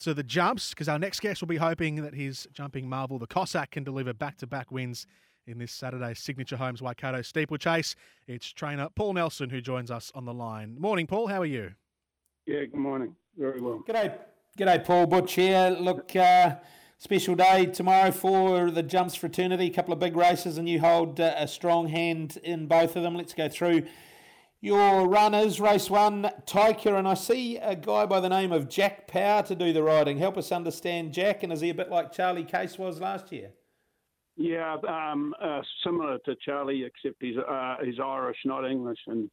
To the jumps because our next guest will be hoping that his jumping marvel, the Cossack, can deliver back to back wins in this Saturday's Signature Homes Waikato steeplechase. It's trainer Paul Nelson who joins us on the line. Morning, Paul. How are you? Yeah, good morning. Very well. G'day, g'day, Paul Butch here. Look, uh, special day tomorrow for the jumps fraternity. A couple of big races, and you hold uh, a strong hand in both of them. Let's go through your runners. Race one, Taika, and I see a guy by the name of Jack Power to do the riding. Help us understand Jack, and is he a bit like Charlie Case was last year? Yeah, um, uh, similar to Charlie, except he's uh, he's Irish, not English, and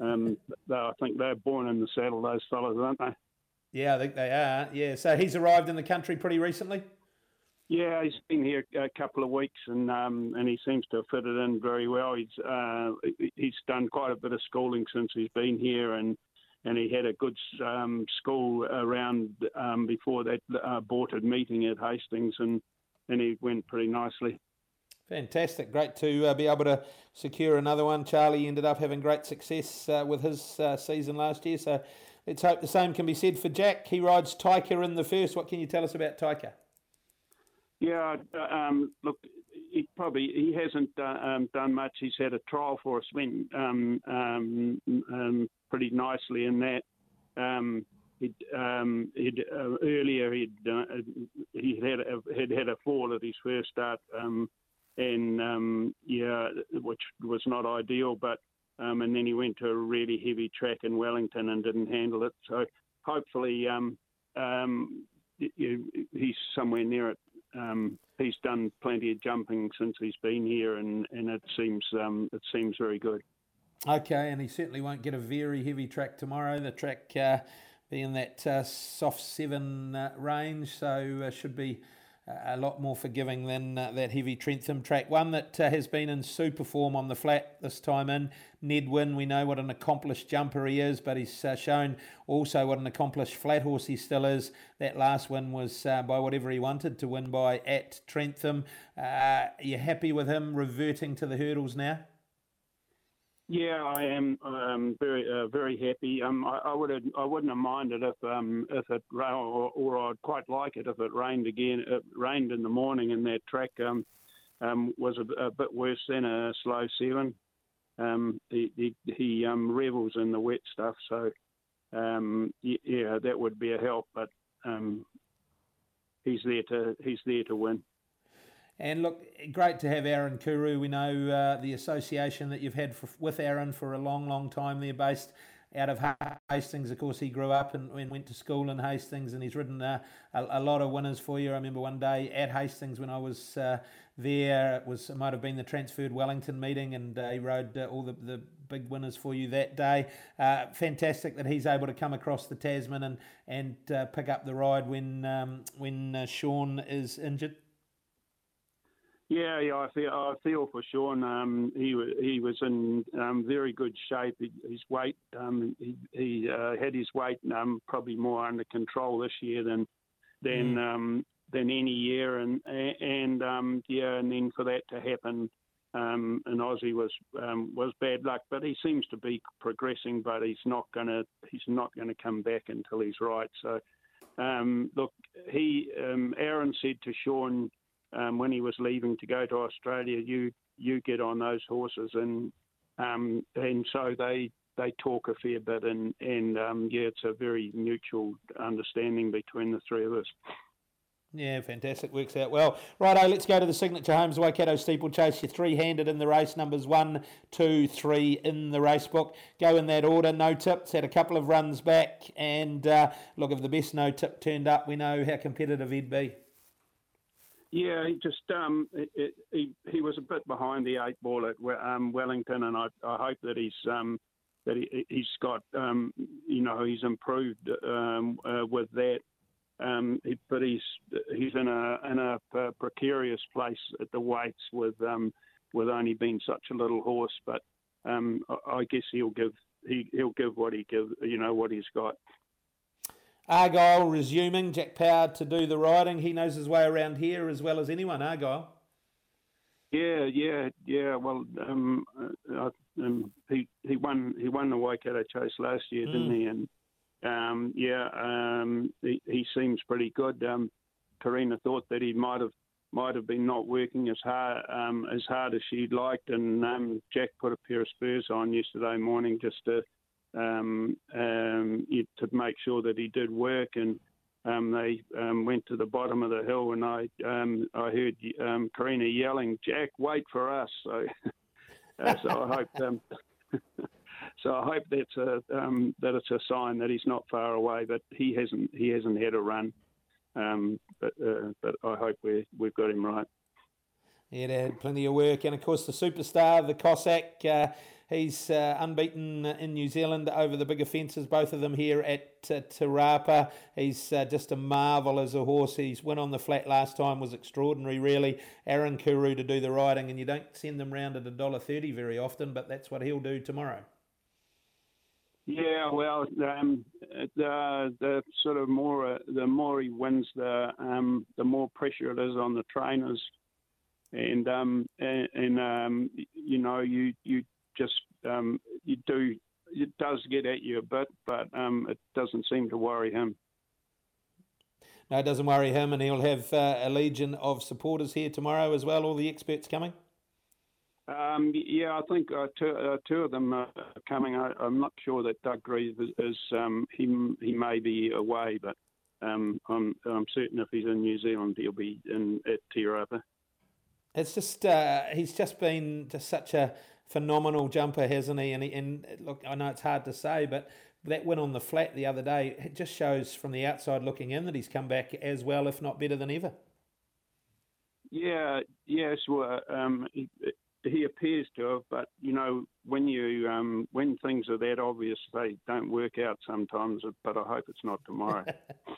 um, they, I think they're born in the saddle. Those fellas, aren't they? Yeah, I think they are. Yeah, so he's arrived in the country pretty recently. Yeah, he's been here a couple of weeks, and um, and he seems to have fitted in very well. He's uh, he's done quite a bit of schooling since he's been here, and and he had a good um, school around um, before that uh, aborted meeting at Hastings, and and he went pretty nicely. Fantastic. Great to uh, be able to secure another one. Charlie ended up having great success uh, with his uh, season last year. So let's hope the same can be said for Jack. He rides Taika in the first. What can you tell us about Taika? Yeah, uh, um, look, he probably he hasn't uh, um, done much. He's had a trial for us, went um, um, um, pretty nicely in that. Um, he'd, um, he'd uh, earlier he'd uh, he had a, had had a fall at his first start, um, and um, yeah, which was not ideal. But um, and then he went to a really heavy track in Wellington and didn't handle it. So hopefully um, um, he's somewhere near it. Um, he's done plenty of jumping since he's been here, and, and it seems um, it seems very good. Okay, and he certainly won't get a very heavy track tomorrow. The track uh, being that uh, soft seven uh, range, so uh, should be a lot more forgiving than uh, that heavy Trentham track. One that uh, has been in super form on the flat this time in. Ned Wynn, we know what an accomplished jumper he is, but he's uh, shown also what an accomplished flat horse he still is. That last win was uh, by whatever he wanted to win by at Trentham. Uh, are you happy with him reverting to the hurdles now? Yeah, I am um, very uh, very happy. Um, I, I would I wouldn't have minded if um, if it or, or I'd quite like it if it rained again. It rained in the morning and that track um, um, was a, a, bit worse than a slow seven. Um, he he, he um, revels in the wet stuff, so um, yeah, that would be a help. But um, he's there to he's there to win. And look, great to have Aaron Kuru. We know uh, the association that you've had for, with Aaron for a long, long time there, based out of Hastings. Of course, he grew up and, and went to school in Hastings, and he's ridden uh, a, a, lot of winners for you. I remember one day at Hastings when I was uh, there, it was it might have been the transferred Wellington meeting, and uh, he rode uh, all the, the big winners for you that day. Uh, fantastic that he's able to come across the Tasman and and pick up the ride when um, when Sean is injured. Yeah, yeah, I feel I feel for Sean. Um, he he was in um, very good shape. His weight, um, he, he uh, had his weight um, probably more under control this year than than mm. um, than any year, and and um, yeah, and then for that to happen, um, and Aussie was um, was bad luck. But he seems to be progressing, but he's not gonna he's not gonna come back until he's right. So, um, look, he um, Aaron said to Sean um, when he was leaving to go to Australia, you you get on those horses, and um, and so they they talk a fair bit, and and um, yeah, it's a very mutual understanding between the three of us. Yeah, fantastic. Works out well. Righto, let's go to the Signature Homes Waikato Steeplechase. You're three handed in the race, numbers one, two, three in the race book. Go in that order. No tips, had a couple of runs back. And uh, look, if the best no tip turned up, we know how competitive he'd be. Yeah, he just um, it, it, he he was a bit behind the eight ball at um, Wellington, and I, I hope that he's um, that he, he's got um, you know he's improved um, uh, with that. um, he, but he's he's in a in a, precarious place at the weights with um, with only being such a little horse. But um, I, I guess he'll give he he'll give what he give you know what he's got. Argyle resuming Jack Power to do the riding. He knows his way around here as well as anyone. Argyle. Yeah, yeah, yeah. Well, um, uh, um, he he won he won the Waikato Chase last year, mm. didn't he? And um, yeah, um, he, he seems pretty good. Um, Karina thought that he might have might have been not working as hard um, as hard as she'd liked, and um, Jack put a pair of spurs on yesterday morning just to um, um, to make sure that he did work and um, they um, went to the bottom of the hill, and I um, I heard um, Karina yelling, "Jack, wait for us!" So, uh, so I hope um, so I hope that's a um, that it's a sign that he's not far away, but he hasn't he hasn't had a run, but uh, but I hope we we've got him right. They had plenty of work, and of course the superstar, the Cossack. Uh, He's uh, unbeaten in New Zealand over the bigger fences, both of them here at uh, Te Rapa. He's uh, just a marvel as a horse. His win on the flat last time was extraordinary, really. Aaron Kuru to do the riding, and you don't send them round at $1.30 very often, but that's what he'll do tomorrow. Yeah, well, um, the the sort of more uh, the more he wins, the um, the more pressure it is on the trainers, and um, and, and um, you know you you just um, you do it does get at you a bit, but um, it doesn't seem to worry him. No, it doesn't worry him, and he'll have uh, a legion of supporters here tomorrow as well. All the experts coming. Um, yeah, I think uh, two, uh, two, of them are coming. I, am not sure that Doug Grieve is. is um, he he may be away, but um, I'm I'm certain if he's in New Zealand, he'll be in at Te Rapa. It's just uh, he's just been just such a phenomenal jumper, hasn't he? And, he, and look, I know it's hard to say, but that win on the flat the other day it just shows from the outside looking in that he's come back as well, if not better than ever. Yeah, yes, well, um, he, he, appears to have, but you know, when you um, when things are that obvious, they don't work out sometimes. But I hope it's not tomorrow.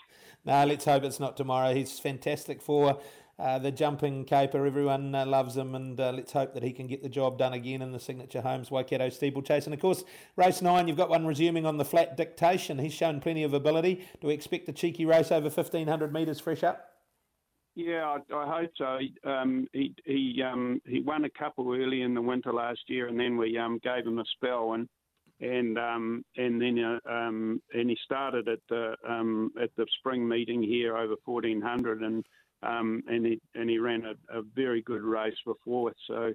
no, let's hope it's not tomorrow. He's fantastic for uh, the jumping caper, everyone uh, loves him, and uh, let's hope that he can get the job done again in the signature Homes Waikato steeplechase. And of course, race nine, you've got one resuming on the flat dictation. He's shown plenty of ability. Do we expect a cheeky race over 1500 metres fresh up? Yeah, I, I hope so. Um, he he um, he won a couple early in the winter last year, and then we um, gave him a spell, and and um, and then uh, um, and he started at the um, at the spring meeting here over 1400, and um, and he and he ran a, a, very good race before it. So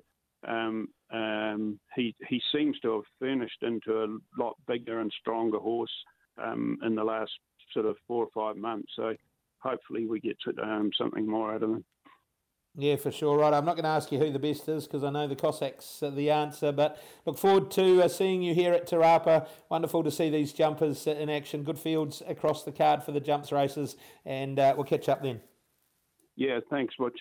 um, um, he he seems to have furnished into a lot bigger and stronger horse in the last sort of four or five months. So hopefully we get to, something more out of him. Yeah, for sure. Right, I'm not going to ask you who the best is because I know the Cossacks are the answer, but look forward to uh, seeing you here at Te Rapa. Wonderful to see these jumpers in action. Good fields across the card for the jumps races, and uh, we'll catch up then. Yeah, thanks, Butch.